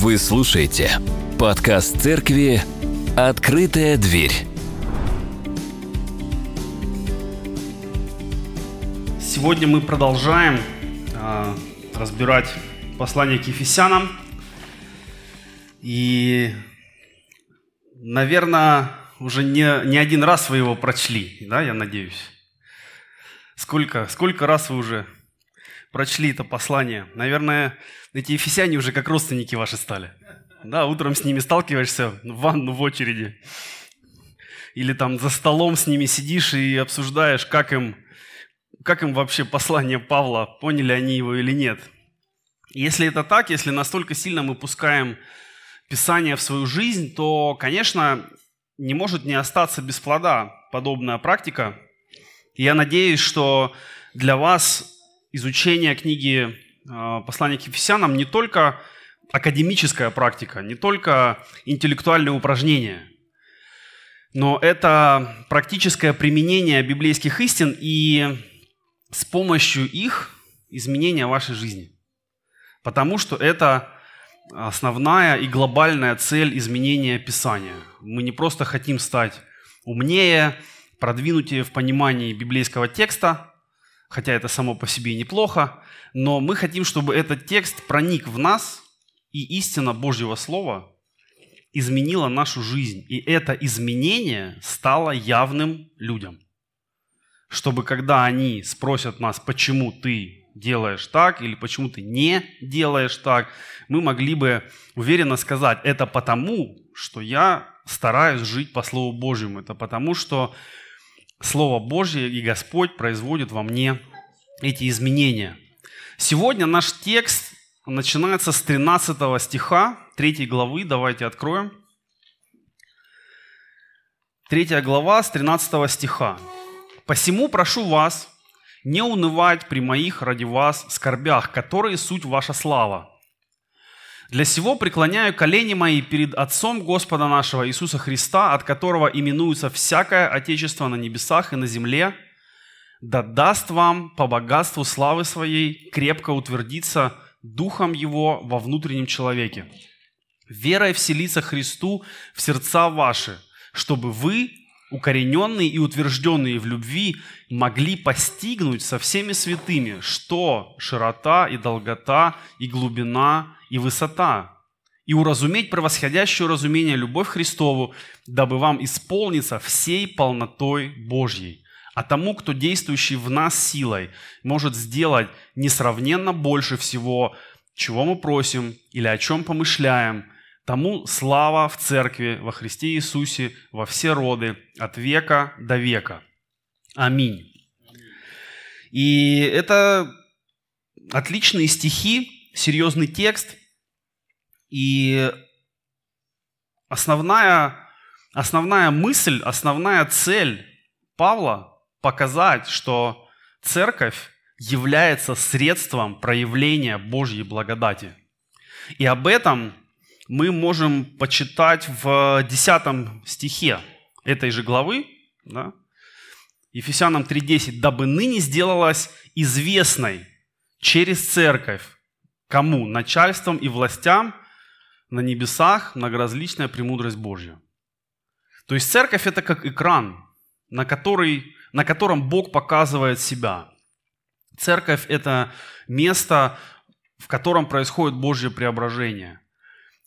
Вы слушаете подкаст церкви «Открытая дверь». Сегодня мы продолжаем э, разбирать послание к Ефесянам. И, наверное, уже не, не один раз вы его прочли, да, я надеюсь. Сколько, сколько раз вы уже прочли это послание? Наверное, эти ефесяне уже как родственники ваши стали. Да, утром с ними сталкиваешься в ванну в очереди. Или там за столом с ними сидишь и обсуждаешь, как им, как им вообще послание Павла, поняли они его или нет. Если это так, если настолько сильно мы пускаем Писание в свою жизнь, то, конечно, не может не остаться без плода подобная практика. Я надеюсь, что для вас изучение книги э, послания к Ефесянам не только академическая практика, не только интеллектуальные упражнения, но это практическое применение библейских истин и с помощью их изменения вашей жизни. Потому что это основная и глобальная цель изменения Писания. Мы не просто хотим стать умнее, продвинутее в понимании библейского текста, хотя это само по себе неплохо, но мы хотим, чтобы этот текст проник в нас, и истина Божьего Слова изменила нашу жизнь. И это изменение стало явным людям. Чтобы когда они спросят нас, почему ты делаешь так или почему ты не делаешь так, мы могли бы уверенно сказать, это потому, что я стараюсь жить по Слову Божьему. Это потому, что Слово Божье и Господь производит во мне эти изменения. Сегодня наш текст начинается с 13 стиха 3 главы. Давайте откроем. 3 глава с 13 стиха. «Посему прошу вас не унывать при моих ради вас скорбях, которые суть ваша слава, для сего преклоняю колени мои перед Отцом Господа нашего Иисуса Христа, от которого именуется всякое Отечество на небесах и на земле, да даст вам по богатству славы своей крепко утвердиться Духом Его во внутреннем человеке, верой вселиться Христу в сердца ваши, чтобы вы, укорененные и утвержденные в любви, могли постигнуть со всеми святыми, что широта и долгота и глубина и высота, и уразуметь превосходящее разумение любовь Христову, дабы вам исполниться всей полнотой Божьей. А тому, кто действующий в нас силой, может сделать несравненно больше всего, чего мы просим или о чем помышляем, тому слава в Церкви во Христе Иисусе во все роды, от века до века. Аминь. И это отличные стихи, серьезный текст. И основная, основная мысль, основная цель Павла показать, что церковь является средством проявления Божьей благодати. И об этом мы можем почитать в 10 стихе этой же главы, да? Ефесянам 3.10, «Дабы ныне сделалась известной через церковь Кому? Начальством и властям на небесах многоразличная премудрость Божья. То есть церковь это как экран, на, который, на котором Бог показывает себя. Церковь это место, в котором происходит Божье преображение.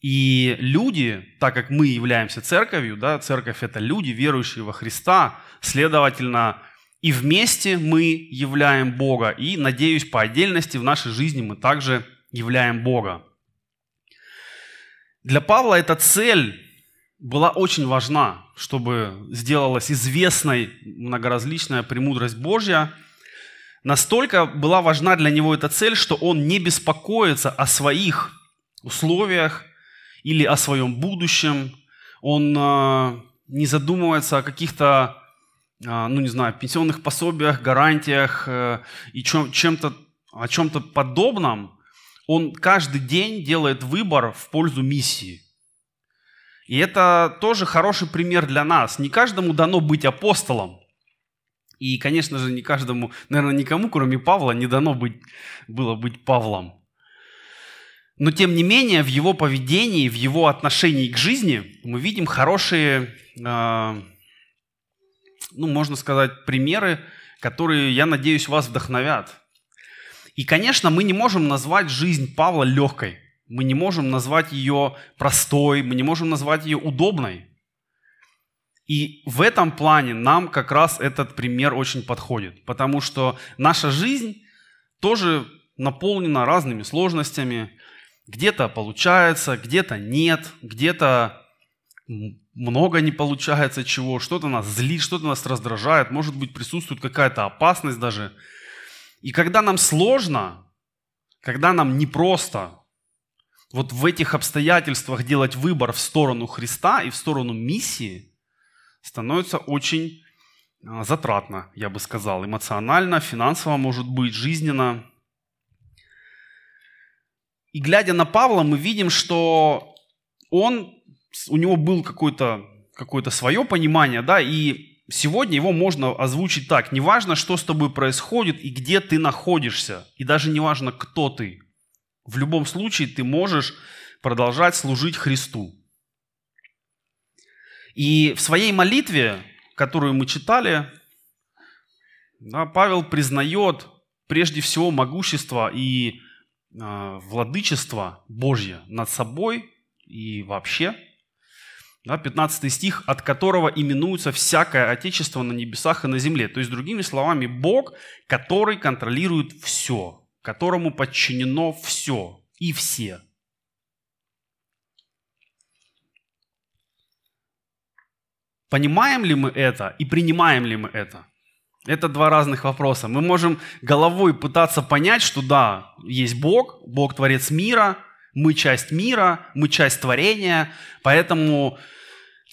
И люди, так как мы являемся церковью, да, церковь это люди, верующие во Христа, следовательно, и вместе мы являем Бога, и, надеюсь, по отдельности в нашей жизни мы также являем Бога. Для Павла эта цель была очень важна, чтобы сделалась известной многоразличная премудрость Божья. Настолько была важна для него эта цель, что он не беспокоится о своих условиях или о своем будущем. Он э, не задумывается о каких-то, э, ну не знаю, пенсионных пособиях, гарантиях э, и чем, чем-то, о чем-то подобном, он каждый день делает выбор в пользу миссии. И это тоже хороший пример для нас. Не каждому дано быть апостолом. И, конечно же, не каждому, наверное, никому, кроме Павла, не дано быть, было быть Павлом. Но тем не менее в его поведении, в его отношении к жизни мы видим хорошие, э, ну, можно сказать, примеры, которые, я надеюсь, вас вдохновят. И, конечно, мы не можем назвать жизнь Павла легкой. Мы не можем назвать ее простой, мы не можем назвать ее удобной. И в этом плане нам как раз этот пример очень подходит, потому что наша жизнь тоже наполнена разными сложностями. Где-то получается, где-то нет, где-то много не получается чего, что-то нас злит, что-то нас раздражает, может быть присутствует какая-то опасность даже. И когда нам сложно, когда нам непросто, вот в этих обстоятельствах делать выбор в сторону Христа и в сторону миссии становится очень а, затратно, я бы сказал, эмоционально, финансово, может быть, жизненно. И глядя на Павла, мы видим, что он, у него был какое-то какое свое понимание, да, и сегодня его можно озвучить так. Неважно, что с тобой происходит и где ты находишься, и даже неважно, кто ты. В любом случае ты можешь продолжать служить Христу. И в своей молитве, которую мы читали, да, Павел признает прежде всего могущество и э, владычество Божье над собой и вообще. Да, 15 стих, от которого именуется всякое отечество на небесах и на земле. То есть, другими словами, Бог, который контролирует все, которому подчинено все и все. Понимаем ли мы это и принимаем ли мы это? Это два разных вопроса. Мы можем головой пытаться понять, что да, есть Бог, Бог творец мира, мы часть мира, мы часть творения, поэтому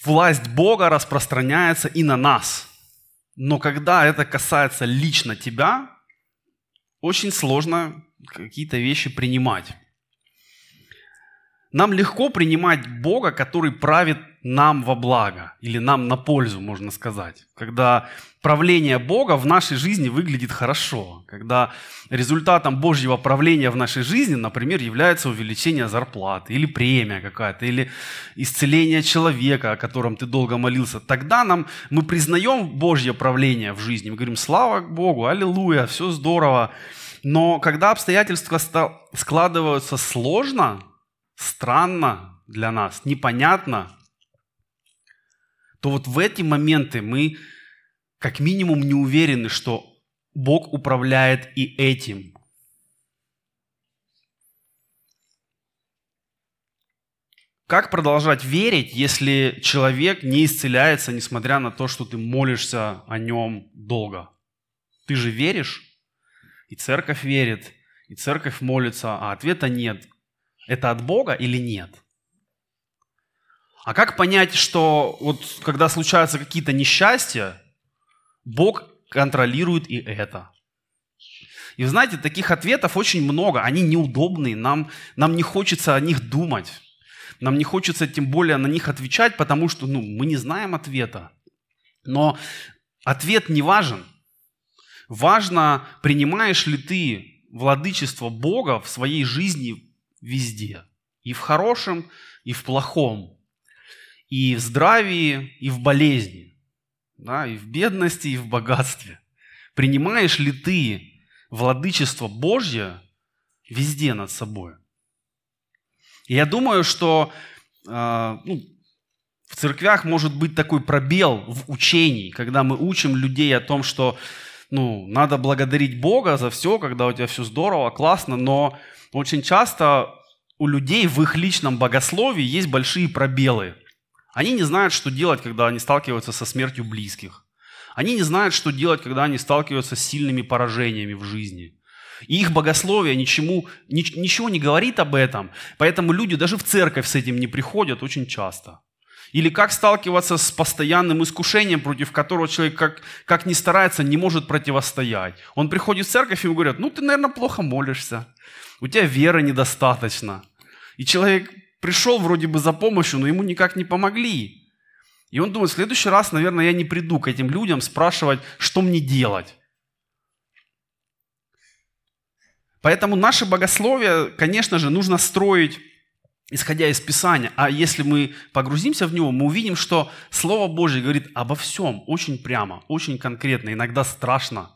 власть Бога распространяется и на нас. Но когда это касается лично тебя, очень сложно какие-то вещи принимать. Нам легко принимать Бога, который правит нам во благо или нам на пользу, можно сказать. Когда правление Бога в нашей жизни выглядит хорошо. Когда результатом Божьего правления в нашей жизни, например, является увеличение зарплаты или премия какая-то, или исцеление человека, о котором ты долго молился, тогда нам, мы признаем Божье правление в жизни. Мы говорим, слава Богу, аллилуйя, все здорово. Но когда обстоятельства складываются сложно, странно для нас, непонятно, то вот в эти моменты мы как минимум не уверены, что Бог управляет и этим. Как продолжать верить, если человек не исцеляется, несмотря на то, что ты молишься о нем долго? Ты же веришь, и церковь верит, и церковь молится, а ответа нет. Это от Бога или нет? А как понять, что вот когда случаются какие-то несчастья, Бог контролирует и это? И вы знаете, таких ответов очень много. Они неудобные, нам, нам не хочется о них думать. Нам не хочется тем более на них отвечать, потому что ну, мы не знаем ответа. Но ответ не важен. Важно, принимаешь ли ты владычество Бога в своей жизни везде. И в хорошем, и в плохом и в здравии, и в болезни, да, и в бедности, и в богатстве. Принимаешь ли ты владычество Божье везде над собой? И я думаю, что э, ну, в церквях может быть такой пробел в учении, когда мы учим людей о том, что ну, надо благодарить Бога за все, когда у тебя все здорово, классно, но очень часто у людей в их личном богословии есть большие пробелы – они не знают, что делать, когда они сталкиваются со смертью близких. Они не знают, что делать, когда они сталкиваются с сильными поражениями в жизни. И их богословие ничему, ничего не говорит об этом. Поэтому люди даже в церковь с этим не приходят очень часто. Или как сталкиваться с постоянным искушением, против которого человек как, как ни старается, не может противостоять. Он приходит в церковь и ему говорят, ну ты, наверное, плохо молишься, у тебя веры недостаточно. И человек пришел вроде бы за помощью, но ему никак не помогли. И он думает, в следующий раз, наверное, я не приду к этим людям спрашивать, что мне делать. Поэтому наше богословие, конечно же, нужно строить исходя из Писания. А если мы погрузимся в него, мы увидим, что Слово Божье говорит обо всем очень прямо, очень конкретно, иногда страшно.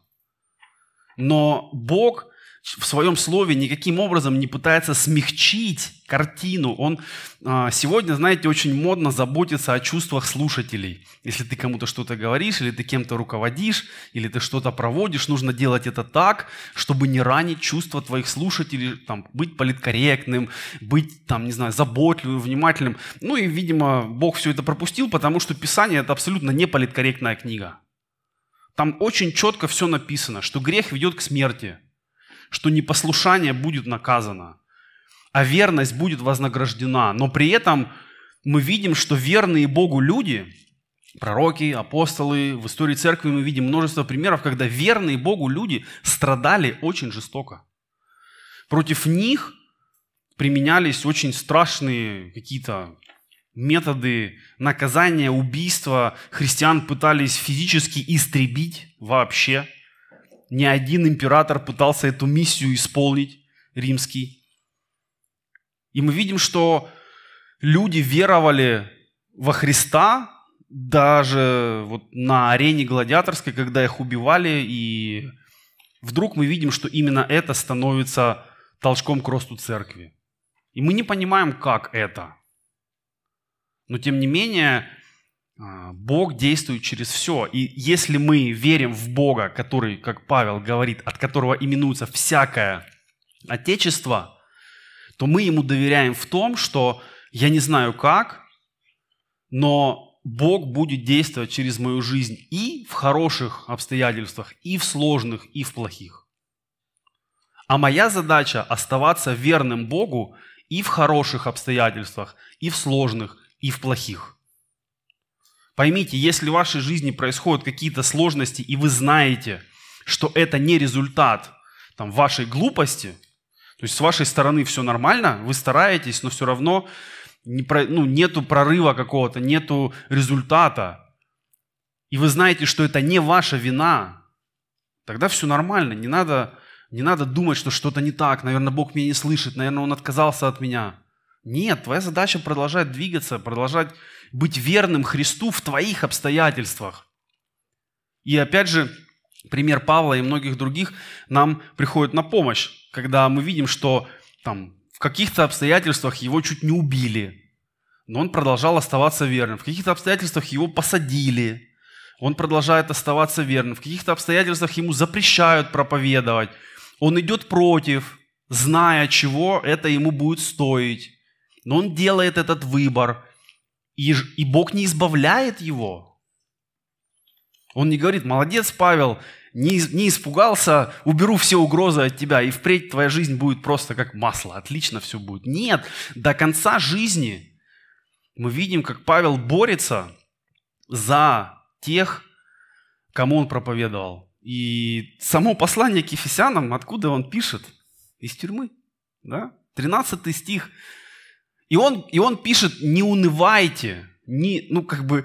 Но Бог в своем слове никаким образом не пытается смягчить картину. Он а, сегодня, знаете, очень модно заботиться о чувствах слушателей. Если ты кому-то что-то говоришь, или ты кем-то руководишь, или ты что-то проводишь, нужно делать это так, чтобы не ранить чувства твоих слушателей, там, быть политкорректным, быть, там, не знаю, заботливым, внимательным. Ну и, видимо, Бог все это пропустил, потому что Писание – это абсолютно не политкорректная книга. Там очень четко все написано, что грех ведет к смерти – что непослушание будет наказано, а верность будет вознаграждена. Но при этом мы видим, что верные Богу люди, пророки, апостолы, в истории церкви мы видим множество примеров, когда верные Богу люди страдали очень жестоко. Против них применялись очень страшные какие-то методы наказания, убийства. Христиан пытались физически истребить вообще – ни один император пытался эту миссию исполнить, римский. И мы видим, что люди веровали во Христа, даже вот на арене гладиаторской, когда их убивали, и вдруг мы видим, что именно это становится толчком к росту церкви. И мы не понимаем, как это. Но тем не менее, Бог действует через все. И если мы верим в Бога, который, как Павел говорит, от которого именуется всякое Отечество, то мы ему доверяем в том, что я не знаю как, но Бог будет действовать через мою жизнь и в хороших обстоятельствах, и в сложных, и в плохих. А моя задача оставаться верным Богу и в хороших обстоятельствах, и в сложных, и в плохих. Поймите, если в вашей жизни происходят какие-то сложности, и вы знаете, что это не результат там, вашей глупости, то есть с вашей стороны все нормально, вы стараетесь, но все равно не про, ну, нету прорыва какого-то, нету результата, и вы знаете, что это не ваша вина, тогда все нормально, не надо, не надо думать, что что-то не так, наверное, Бог меня не слышит, наверное, Он отказался от меня. Нет, твоя задача продолжать двигаться, продолжать быть верным Христу в твоих обстоятельствах. И опять же, пример Павла и многих других нам приходит на помощь, когда мы видим, что там, в каких-то обстоятельствах его чуть не убили, но он продолжал оставаться верным. В каких-то обстоятельствах его посадили, он продолжает оставаться верным. В каких-то обстоятельствах ему запрещают проповедовать. Он идет против, зная, чего это ему будет стоить. Но он делает этот выбор. И, Бог не избавляет его. Он не говорит, молодец, Павел, не испугался, уберу все угрозы от тебя, и впредь твоя жизнь будет просто как масло, отлично все будет. Нет, до конца жизни мы видим, как Павел борется за тех, кому он проповедовал. И само послание к Ефесянам, откуда он пишет? Из тюрьмы. Да? 13 стих и он, и он пишет, не унывайте, не, ну как бы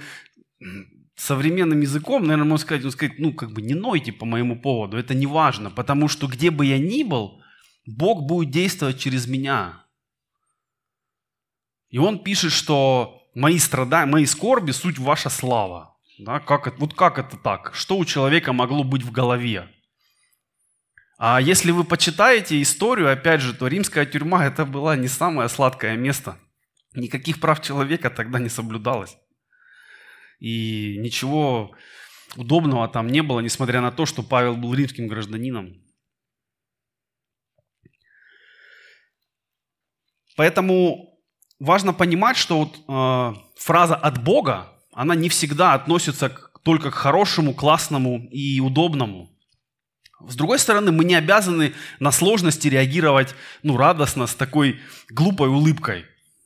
современным языком, наверное, можно сказать, он сказать, ну как бы не нойте по моему поводу, это не важно, потому что где бы я ни был, Бог будет действовать через меня. И он пишет, что мои страдания, мои скорби – суть ваша слава. Да, как это, вот как это так? Что у человека могло быть в голове? А если вы почитаете историю, опять же, то римская тюрьма это было не самое сладкое место. Никаких прав человека тогда не соблюдалось. И ничего удобного там не было, несмотря на то, что Павел был римским гражданином. Поэтому важно понимать, что вот, э, фраза «от Бога», она не всегда относится к, только к хорошему, классному и удобному. С другой стороны, мы не обязаны на сложности реагировать ну, радостно, с такой глупой улыбкой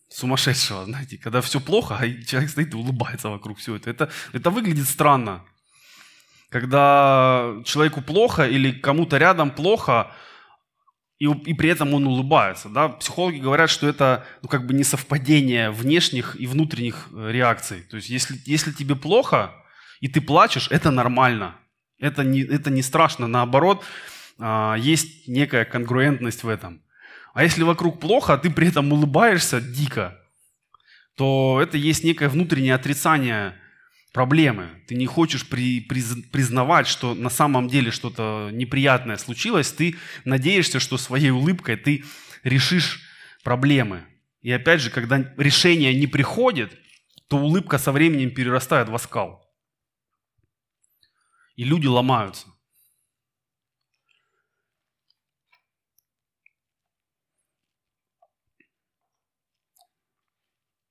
сумасшедшего, знаете, когда все плохо, а человек стоит и улыбается вокруг всего этого. Это, это выглядит странно. Когда человеку плохо или кому-то рядом плохо, и, и при этом он улыбается. Да? Психологи говорят, что это ну, как бы не совпадение внешних и внутренних э, реакций. То есть если, если тебе плохо, и ты плачешь, это нормально. Это не, это не страшно. Наоборот, а, есть некая конгруентность в этом. А если вокруг плохо, а ты при этом улыбаешься дико, то это есть некое внутреннее отрицание проблемы. Ты не хочешь при, приз, признавать, что на самом деле что-то неприятное случилось. Ты надеешься, что своей улыбкой ты решишь проблемы. И опять же, когда решение не приходит, то улыбка со временем перерастает в оскал. И люди ломаются.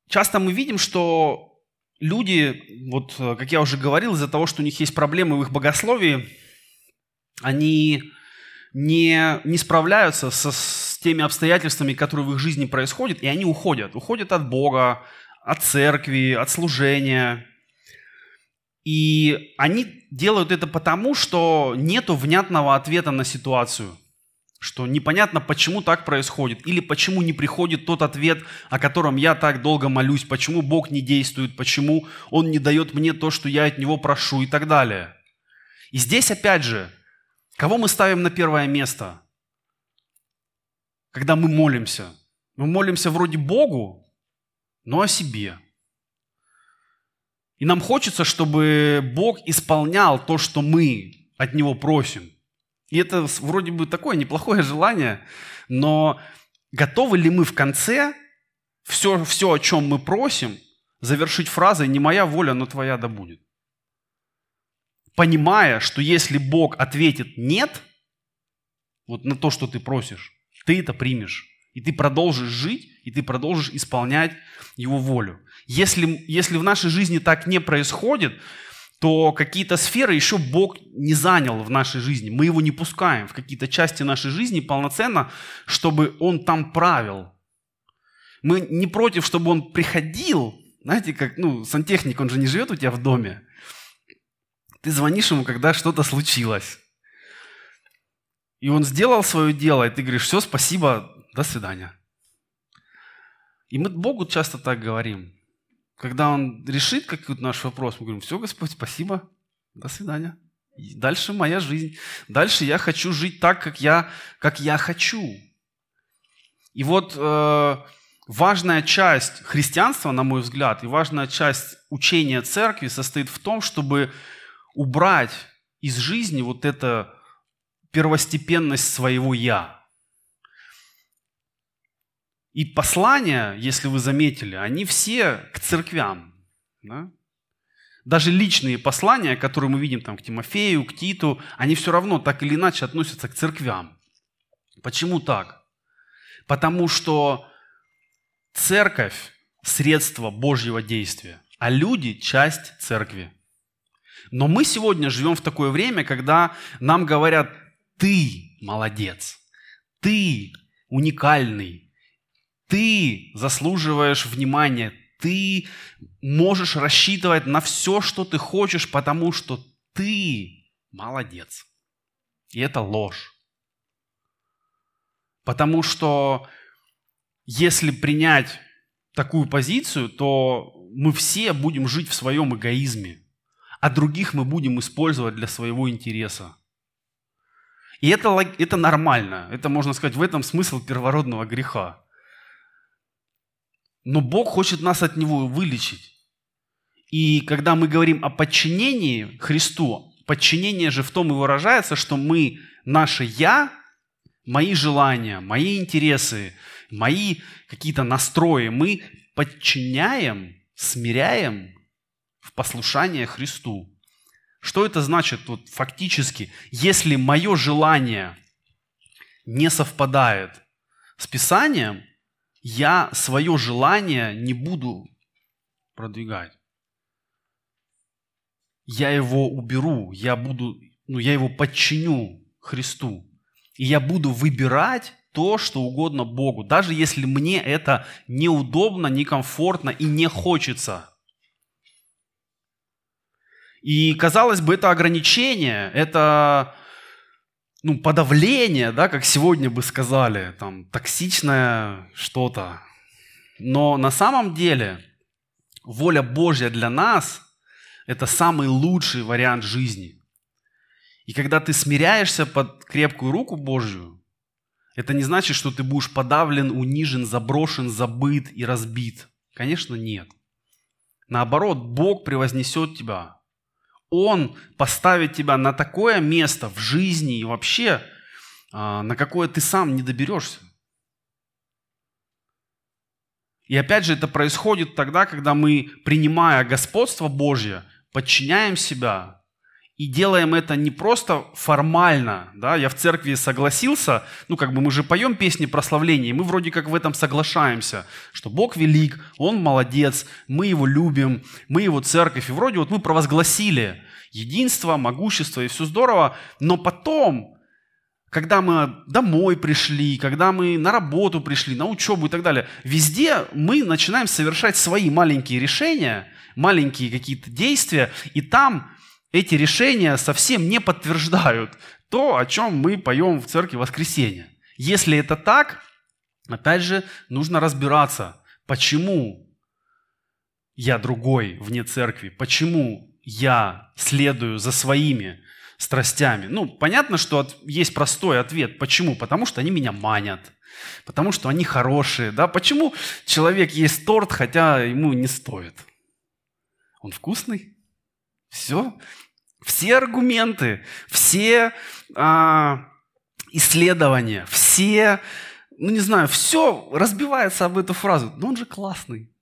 Часто мы видим, что люди, вот как я уже говорил, из-за того, что у них есть проблемы в их богословии, они не, не справляются со, с теми обстоятельствами, которые в их жизни происходят, и они уходят. Уходят от Бога, от церкви, от служения. И они делают это потому, что нет внятного ответа на ситуацию что непонятно, почему так происходит, или почему не приходит тот ответ, о котором я так долго молюсь, почему Бог не действует, почему Он не дает мне то, что я от Него прошу и так далее. И здесь опять же, кого мы ставим на первое место, когда мы молимся? Мы молимся вроде Богу, но о себе. И нам хочется, чтобы Бог исполнял то, что мы от Него просим – и это вроде бы такое неплохое желание, но готовы ли мы в конце все, все, о чем мы просим, завершить фразой «не моя воля, но твоя да будет»? Понимая, что если Бог ответит «нет», вот на то, что ты просишь, ты это примешь. И ты продолжишь жить, и ты продолжишь исполнять Его волю. Если, если в нашей жизни так не происходит, то какие-то сферы еще Бог не занял в нашей жизни. Мы его не пускаем в какие-то части нашей жизни полноценно, чтобы он там правил. Мы не против, чтобы он приходил. Знаете, как, ну, сантехник, он же не живет у тебя в доме. Ты звонишь ему, когда что-то случилось. И он сделал свое дело, и ты говоришь, все, спасибо, до свидания. И мы Богу часто так говорим. Когда Он решит какой-то наш вопрос, мы говорим, все, Господь, спасибо, до свидания. И дальше моя жизнь. Дальше я хочу жить так, как я, как я хочу. И вот э, важная часть христианства, на мой взгляд, и важная часть учения церкви состоит в том, чтобы убрать из жизни вот эту первостепенность своего «я». И послания, если вы заметили, они все к церквям. Да? Даже личные послания, которые мы видим там, к Тимофею, к Титу, они все равно так или иначе относятся к церквям. Почему так? Потому что церковь – средство Божьего действия, а люди – часть церкви. Но мы сегодня живем в такое время, когда нам говорят, ты молодец, ты уникальный, ты заслуживаешь внимания, ты можешь рассчитывать на все, что ты хочешь, потому что ты молодец. И это ложь. Потому что если принять такую позицию, то мы все будем жить в своем эгоизме, а других мы будем использовать для своего интереса. И это, это нормально. Это, можно сказать, в этом смысл первородного греха. Но Бог хочет нас от него вылечить. И когда мы говорим о подчинении Христу, подчинение же в том и выражается, что мы, наше «я», мои желания, мои интересы, мои какие-то настрои, мы подчиняем, смиряем в послушание Христу. Что это значит вот, фактически? Если мое желание не совпадает с Писанием, я свое желание не буду продвигать. Я его уберу, я буду, ну, я его подчиню Христу. И я буду выбирать то, что угодно Богу, даже если мне это неудобно, некомфортно и не хочется. И казалось бы, это ограничение, это ну, подавление, да, как сегодня бы сказали, там, токсичное что-то. Но на самом деле воля Божья для нас – это самый лучший вариант жизни. И когда ты смиряешься под крепкую руку Божью, это не значит, что ты будешь подавлен, унижен, заброшен, забыт и разбит. Конечно, нет. Наоборот, Бог превознесет тебя. Он поставит тебя на такое место в жизни и вообще, а, на какое ты сам не доберешься. И опять же, это происходит тогда, когда мы, принимая господство Божье, подчиняем себя и делаем это не просто формально, да, я в церкви согласился, ну, как бы мы же поем песни прославления, и мы вроде как в этом соглашаемся, что Бог велик, Он молодец, мы Его любим, мы Его церковь, и вроде вот мы провозгласили единство, могущество, и все здорово, но потом, когда мы домой пришли, когда мы на работу пришли, на учебу и так далее, везде мы начинаем совершать свои маленькие решения, маленькие какие-то действия, и там эти решения совсем не подтверждают то, о чем мы поем в церкви воскресенья. Если это так, опять же, нужно разбираться, почему я другой вне церкви, почему я следую за своими страстями. Ну, понятно, что есть простой ответ. Почему? Потому что они меня манят. Потому что они хорошие. Да? Почему человек ест торт, хотя ему не стоит? Он вкусный? Все. Все аргументы, все а, исследования, все, ну не знаю, все разбивается об эту фразу. Но он же классный.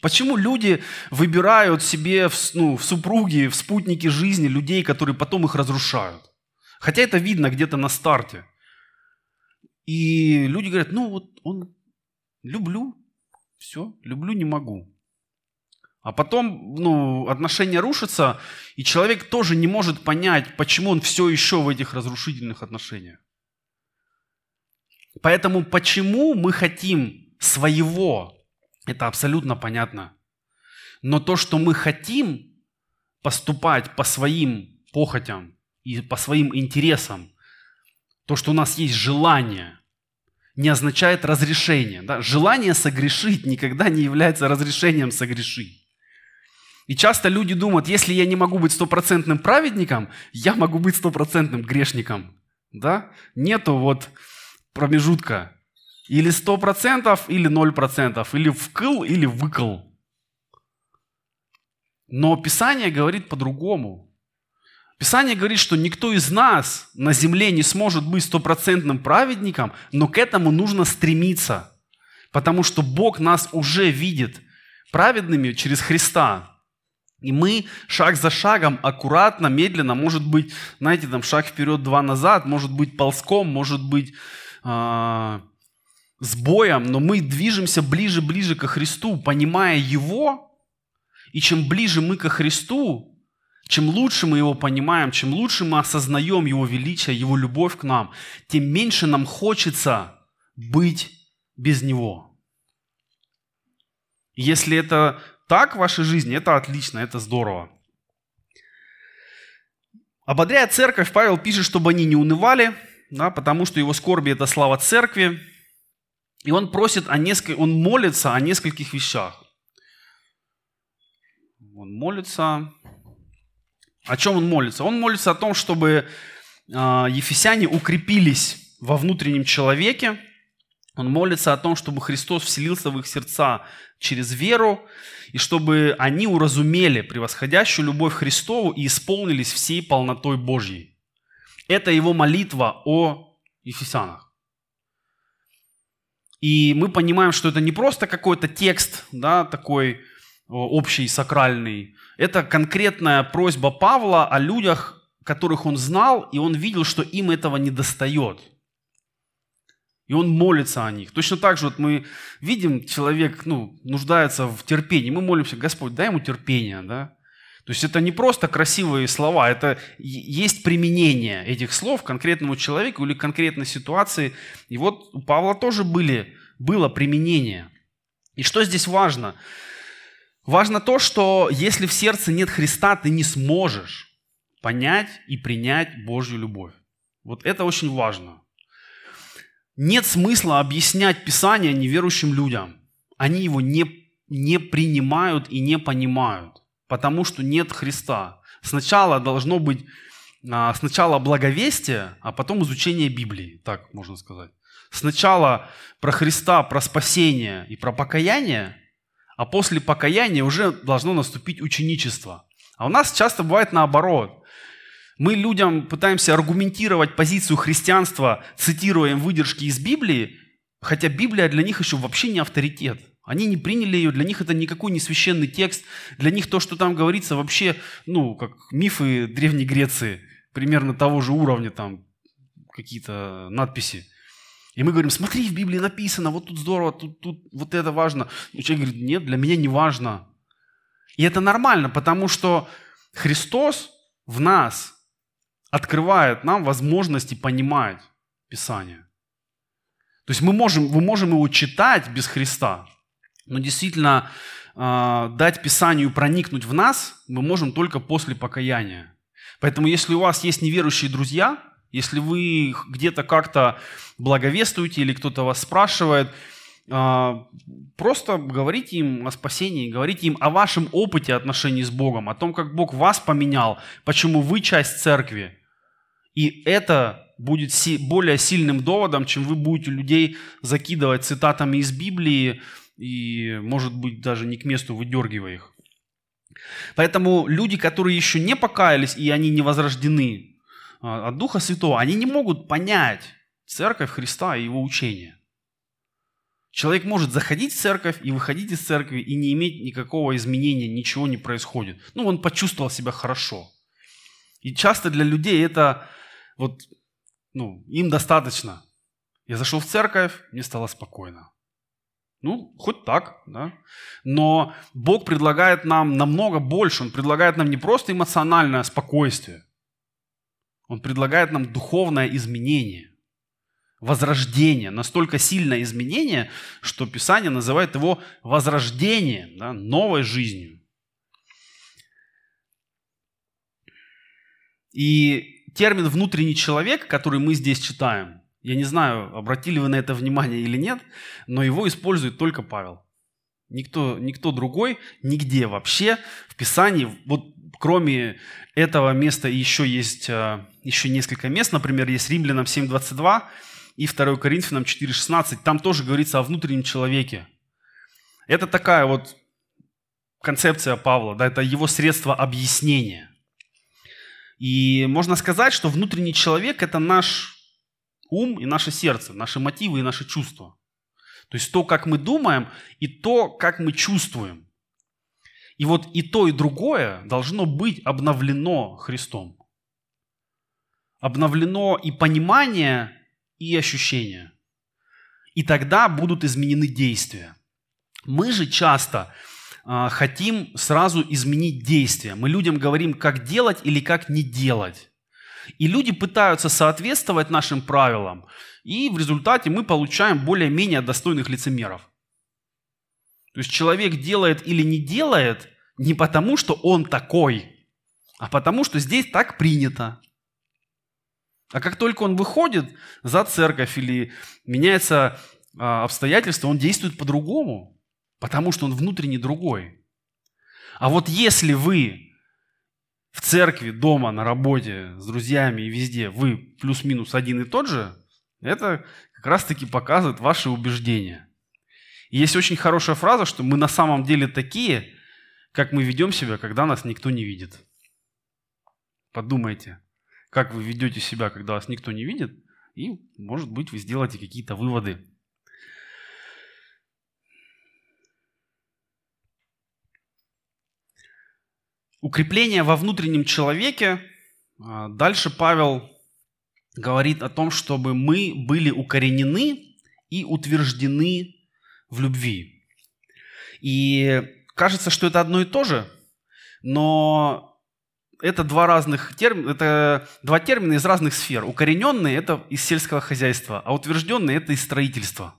Почему люди выбирают себе в, ну, в супруги, в спутники жизни людей, которые потом их разрушают? Хотя это видно где-то на старте. И люди говорят, ну вот он люблю, все, люблю не могу. А потом ну, отношения рушатся, и человек тоже не может понять, почему он все еще в этих разрушительных отношениях. Поэтому почему мы хотим своего, это абсолютно понятно. Но то, что мы хотим поступать по своим похотям и по своим интересам, то, что у нас есть желание, не означает разрешение. Да? Желание согрешить никогда не является разрешением согрешить. И часто люди думают, если я не могу быть стопроцентным праведником, я могу быть стопроцентным грешником. Да? Нету вот промежутка. Или сто процентов, или ноль процентов. Или вкл, или выкл. Но Писание говорит по-другому. Писание говорит, что никто из нас на земле не сможет быть стопроцентным праведником, но к этому нужно стремиться. Потому что Бог нас уже видит праведными через Христа. И мы шаг за шагом, аккуратно, медленно, может быть, знаете, там шаг вперед, два назад, может быть ползком, может быть э, с боем, но мы движемся ближе-ближе ко Христу, понимая Его. И чем ближе мы ко Христу, чем лучше мы Его понимаем, чем лучше мы осознаем Его величие, Его любовь к нам, тем меньше нам хочется быть без Него. Если это так в вашей жизни, это отлично, это здорово. Ободряя церковь, Павел пишет, чтобы они не унывали, да, потому что его скорби – это слава церкви. И он просит о нескольких, он молится о нескольких вещах. Он молится. О чем он молится? Он молится о том, чтобы а, ефесяне укрепились во внутреннем человеке. Он молится о том, чтобы Христос вселился в их сердца через веру и чтобы они уразумели превосходящую любовь Христову и исполнились всей полнотой Божьей. Это его молитва о Ефесянах. И мы понимаем, что это не просто какой-то текст, да, такой общий, сакральный. Это конкретная просьба Павла о людях, которых он знал, и он видел, что им этого не достает – и он молится о них. Точно так же вот мы видим, человек ну, нуждается в терпении. Мы молимся, Господь, дай ему терпение. Да? То есть это не просто красивые слова, это есть применение этих слов конкретному человеку или конкретной ситуации. И вот у Павла тоже были, было применение. И что здесь важно? Важно то, что если в сердце нет Христа, ты не сможешь понять и принять Божью любовь. Вот это очень важно. Нет смысла объяснять Писание неверующим людям. Они его не, не принимают и не понимают, потому что нет Христа. Сначала должно быть а, сначала благовестие, а потом изучение Библии, так можно сказать. Сначала про Христа, про спасение и про покаяние, а после покаяния уже должно наступить ученичество. А у нас часто бывает наоборот. Мы людям пытаемся аргументировать позицию христианства, цитируя им выдержки из Библии, хотя Библия для них еще вообще не авторитет. Они не приняли ее, для них это никакой не священный текст, для них то, что там говорится, вообще, ну, как мифы Древней Греции, примерно того же уровня, там, какие-то надписи. И мы говорим, смотри, в Библии написано, вот тут здорово, тут, тут вот это важно. И человек говорит, нет, для меня не важно. И это нормально, потому что Христос в нас открывает нам возможности понимать Писание. То есть мы можем, мы можем его читать без Христа, но действительно э, дать Писанию проникнуть в нас мы можем только после покаяния. Поэтому если у вас есть неверующие друзья, если вы где-то как-то благовествуете или кто-то вас спрашивает, а, просто говорите им о спасении, говорите им о вашем опыте отношений с Богом, о том, как Бог вас поменял, почему вы часть церкви. И это будет более сильным доводом, чем вы будете людей закидывать цитатами из Библии и, может быть, даже не к месту выдергивая их. Поэтому люди, которые еще не покаялись и они не возрождены, а, от Духа Святого, они не могут понять церковь Христа и его учение. Человек может заходить в церковь и выходить из церкви и не иметь никакого изменения, ничего не происходит. Ну, он почувствовал себя хорошо. И часто для людей это вот, ну, им достаточно. Я зашел в церковь, мне стало спокойно. Ну, хоть так, да. Но Бог предлагает нам намного больше. Он предлагает нам не просто эмоциональное спокойствие – он предлагает нам духовное изменение, возрождение, настолько сильное изменение, что Писание называет его возрождением, да, новой жизнью. И термин «внутренний человек», который мы здесь читаем, я не знаю, обратили вы на это внимание или нет, но его использует только Павел. Никто, никто другой, нигде вообще в Писании, вот кроме этого места еще есть а, еще несколько мест. Например, есть Римлянам 7.22 и 2 Коринфянам 4.16. Там тоже говорится о внутреннем человеке. Это такая вот концепция Павла, да, это его средство объяснения. И можно сказать, что внутренний человек – это наш ум и наше сердце, наши мотивы и наши чувства. То есть то, как мы думаем, и то, как мы чувствуем. И вот и то, и другое должно быть обновлено Христом. Обновлено и понимание, и ощущение. И тогда будут изменены действия. Мы же часто хотим сразу изменить действия. Мы людям говорим, как делать или как не делать. И люди пытаются соответствовать нашим правилам, и в результате мы получаем более-менее достойных лицемеров. То есть человек делает или не делает не потому, что он такой, а потому, что здесь так принято. А как только он выходит за церковь или меняется а, обстоятельства, он действует по-другому, потому что он внутренне другой. А вот если вы в церкви, дома, на работе, с друзьями и везде вы плюс-минус один и тот же, это как раз-таки показывает ваши убеждения. И есть очень хорошая фраза, что мы на самом деле такие, как мы ведем себя, когда нас никто не видит. Подумайте, как вы ведете себя, когда вас никто не видит, и, может быть, вы сделаете какие-то выводы. Укрепление во внутреннем человеке. А, дальше Павел говорит о том, чтобы мы были укоренены и утверждены в любви. И кажется, что это одно и то же, но это два разных термина, это два термина из разных сфер. Укорененные – это из сельского хозяйства, а утвержденные – это из строительства.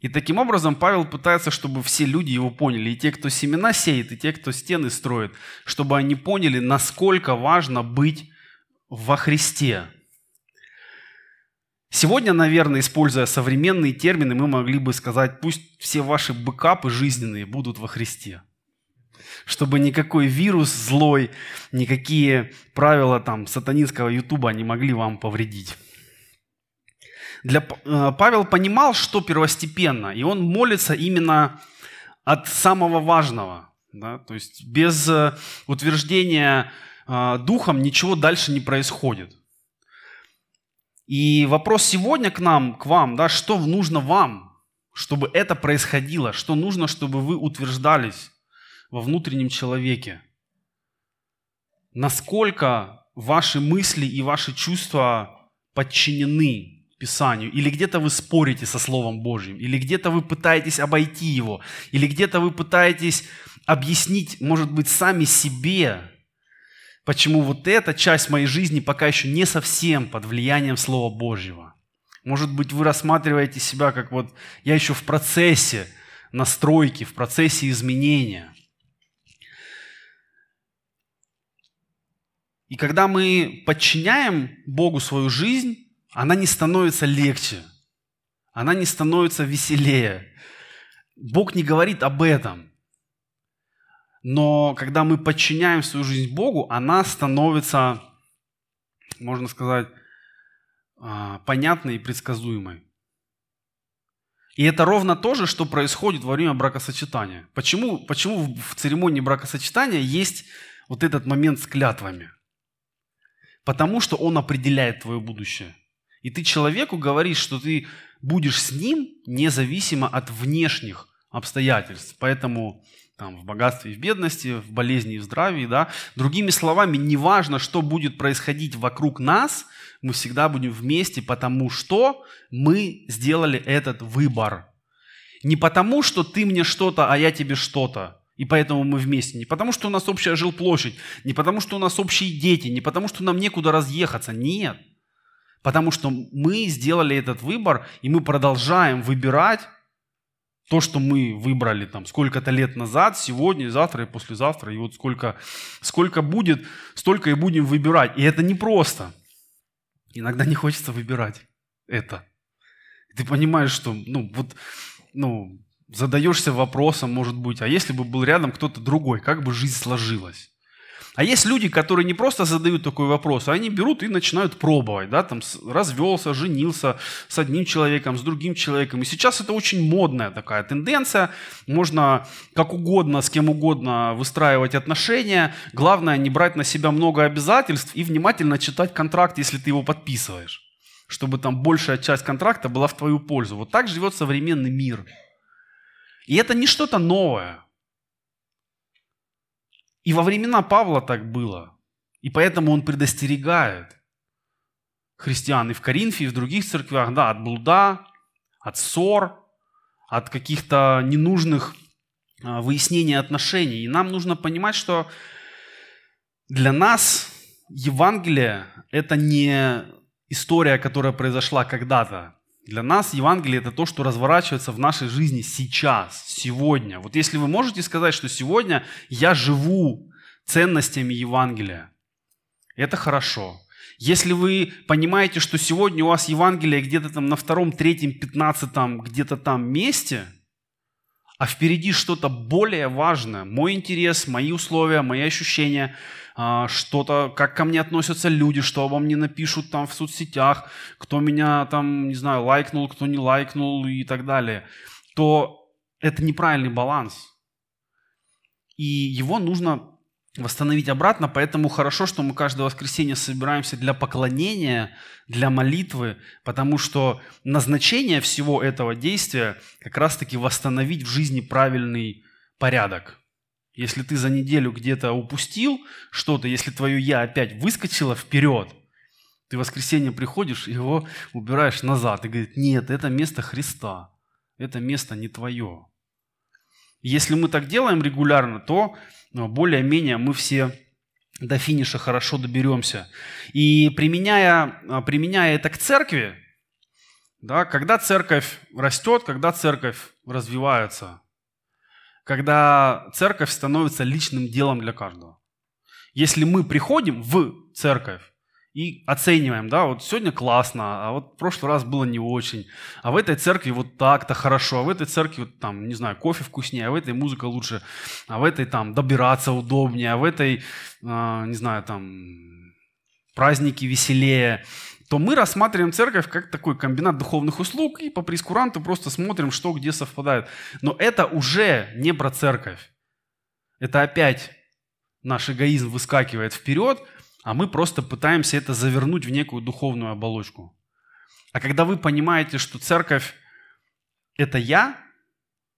И таким образом Павел пытается, чтобы все люди его поняли, и те, кто семена сеет, и те, кто стены строит, чтобы они поняли, насколько важно быть во Христе, Сегодня, наверное, используя современные термины, мы могли бы сказать, пусть все ваши бэкапы жизненные будут во Христе. чтобы никакой вирус злой, никакие правила там сатанинского ютуба не могли вам повредить. Для, э, Павел понимал, что первостепенно, и он молится именно от самого важного. Да? То есть без э, утверждения э, духом ничего дальше не происходит. И вопрос сегодня к нам, к вам, да, что нужно вам, чтобы это происходило, что нужно, чтобы вы утверждались во внутреннем человеке. Насколько ваши мысли и ваши чувства подчинены Писанию, или где-то вы спорите со Словом Божьим, или где-то вы пытаетесь обойти его, или где-то вы пытаетесь объяснить, может быть, сами себе, почему вот эта часть моей жизни пока еще не совсем под влиянием Слова Божьего. Может быть, вы рассматриваете себя как вот я еще в процессе настройки, в процессе изменения. И когда мы подчиняем Богу свою жизнь, она не становится легче, она не становится веселее. Бог не говорит об этом. Но когда мы подчиняем свою жизнь Богу, она становится, можно сказать, а, понятной и предсказуемой. И это ровно то же, что происходит во время бракосочетания. Почему, почему в церемонии бракосочетания есть вот этот момент с клятвами? Потому что он определяет твое будущее. И ты человеку говоришь, что ты будешь с ним независимо от внешних обстоятельств. Поэтому там, в богатстве и в бедности, в болезни и в здравии. Да? Другими словами, неважно, что будет происходить вокруг нас, мы всегда будем вместе, потому что мы сделали этот выбор. Не потому, что ты мне что-то, а я тебе что-то, и поэтому мы вместе. Не потому, что у нас общая жилплощадь, не потому, что у нас общие дети, не потому, что нам некуда разъехаться. Нет. Потому что мы сделали этот выбор, и мы продолжаем выбирать то, что мы выбрали там сколько-то лет назад, сегодня, завтра и послезавтра, и вот сколько, сколько будет, столько и будем выбирать. И это непросто. Иногда не хочется выбирать это. Ты понимаешь, что, ну, вот, ну, задаешься вопросом, может быть, а если бы был рядом кто-то другой, как бы жизнь сложилась? А есть люди, которые не просто задают такой вопрос, а они берут и начинают пробовать, да, там развелся, женился с одним человеком, с другим человеком. И сейчас это очень модная такая тенденция. Можно как угодно, с кем угодно выстраивать отношения. Главное не брать на себя много обязательств и внимательно читать контракт, если ты его подписываешь чтобы там большая часть контракта была в твою пользу. Вот так живет современный мир. И это не что-то новое. И во времена Павла так было. И поэтому он предостерегает христиан и в Коринфе, и в других церквях, да, от блуда, от ссор, от каких-то ненужных а, выяснений отношений. И нам нужно понимать, что для нас Евангелие – это не история, которая произошла когда-то. Для нас Евангелие – это то, что разворачивается в нашей жизни сейчас, сегодня. Вот если вы можете сказать, что сегодня я живу ценностями Евангелия, это хорошо. Если вы понимаете, что сегодня у вас Евангелие где-то там на втором, третьем, пятнадцатом, где-то там месте, а впереди что-то более важное, мой интерес, мои условия, мои ощущения – что-то, как ко мне относятся люди, что обо мне напишут там в соцсетях, кто меня там, не знаю, лайкнул, кто не лайкнул и так далее, то это неправильный баланс. И его нужно восстановить обратно, поэтому хорошо, что мы каждое воскресенье собираемся для поклонения, для молитвы, потому что назначение всего этого действия как раз-таки восстановить в жизни правильный порядок. Если ты за неделю где-то упустил что-то, если твое «я» опять выскочило вперед, ты в воскресенье приходишь, его убираешь назад и говорит, нет, это место Христа, это место не твое. Если мы так делаем регулярно, то ну, более-менее мы все до финиша хорошо доберемся. И применяя, применяя это к церкви, да, когда церковь растет, когда церковь развивается, когда церковь становится личным делом для каждого. Если мы приходим в церковь, и оцениваем, да, вот сегодня классно, а вот в прошлый раз было не очень, а в этой церкви вот так-то хорошо, а в этой церкви вот там, не знаю, кофе вкуснее, а в этой музыка лучше, а в этой там добираться удобнее, а в этой, э, не знаю, там праздники веселее, то мы рассматриваем церковь как такой комбинат духовных услуг и по прескуранту просто смотрим, что где совпадает. Но это уже не про церковь. Это опять наш эгоизм выскакивает вперед – а мы просто пытаемся это завернуть в некую духовную оболочку. А когда вы понимаете, что церковь – это я,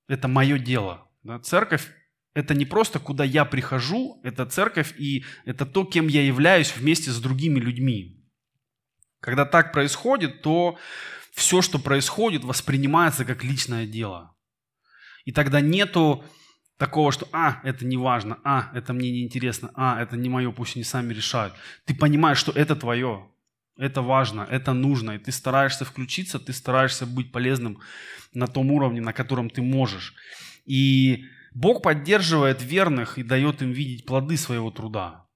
это мое дело. Да? Церковь – это не просто куда я прихожу, это церковь и это то, кем я являюсь вместе с другими людьми. Когда так происходит, то все, что происходит, воспринимается как личное дело. И тогда нету такого, что «а, это не важно», «а, это мне не интересно», «а, это не мое, пусть они сами решают». Ты понимаешь, что это твое, это важно, это нужно, и ты стараешься включиться, ты стараешься быть полезным на том уровне, на котором ты можешь. И Бог поддерживает верных и дает им видеть плоды своего труда.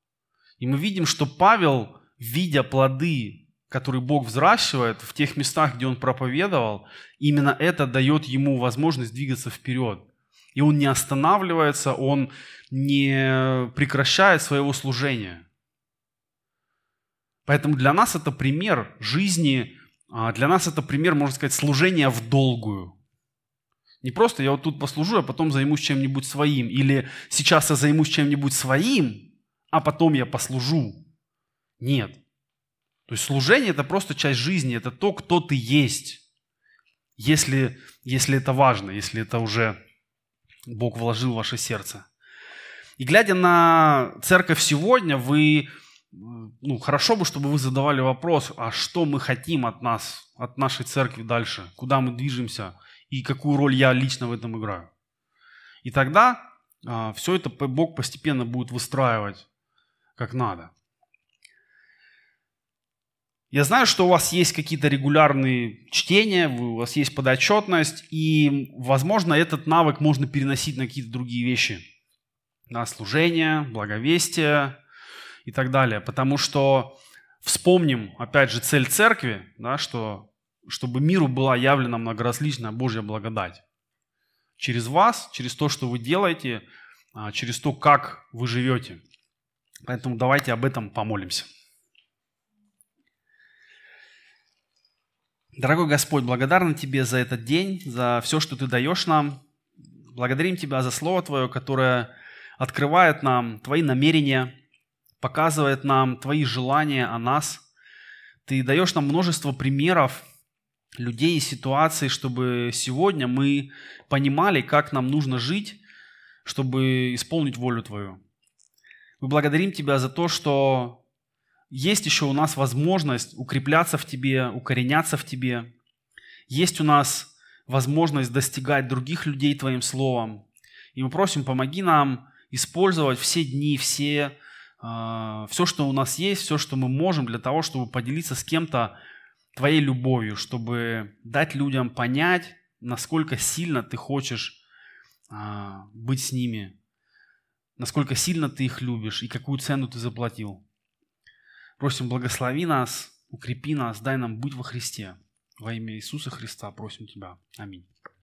И мы видим, что Павел, видя плоды, которые Бог взращивает в тех местах, где он проповедовал, именно это дает ему возможность двигаться вперед – и он не останавливается, он не прекращает своего служения. Поэтому для нас это пример жизни, а, для нас это пример, можно сказать, служения в долгую. Не просто я вот тут послужу, а потом займусь чем-нибудь своим. Или сейчас я займусь чем-нибудь своим, а потом я послужу. Нет. То есть служение – это просто часть жизни, это то, кто ты есть. Если, если это важно, если это уже Бог вложил в ваше сердце. И глядя на церковь сегодня, вы, ну, хорошо бы, чтобы вы задавали вопрос, а что мы хотим от нас, от нашей церкви дальше, куда мы движемся и какую роль я лично в этом играю. И тогда а, все это Бог постепенно будет выстраивать как надо. Я знаю, что у вас есть какие-то регулярные чтения, у вас есть подотчетность, и, возможно, этот навык можно переносить на какие-то другие вещи. На служение, благовестие и так далее. Потому что вспомним, опять же, цель церкви, да, что, чтобы миру была явлена многоразличная Божья благодать. Через вас, через то, что вы делаете, а, через то, как вы живете. Поэтому давайте об этом помолимся. Дорогой Господь, благодарны Тебе за этот день, за все, что Ты даешь нам. Благодарим Тебя за Слово Твое, которое открывает нам Твои намерения, показывает нам Твои желания о нас. Ты даешь нам множество примеров людей и ситуаций, чтобы сегодня мы понимали, как нам нужно жить, чтобы исполнить волю Твою. Мы благодарим Тебя за то, что есть еще у нас возможность укрепляться в Тебе, укореняться в Тебе. Есть у нас возможность достигать других людей Твоим Словом. И мы просим, помоги нам использовать все дни, все, э, все, что у нас есть, все, что мы можем для того, чтобы поделиться с кем-то Твоей любовью, чтобы дать людям понять, насколько сильно Ты хочешь э, быть с ними, насколько сильно Ты их любишь и какую цену Ты заплатил. Просим, благослови нас, укрепи нас, дай нам быть во Христе. Во имя Иисуса Христа просим Тебя. Аминь.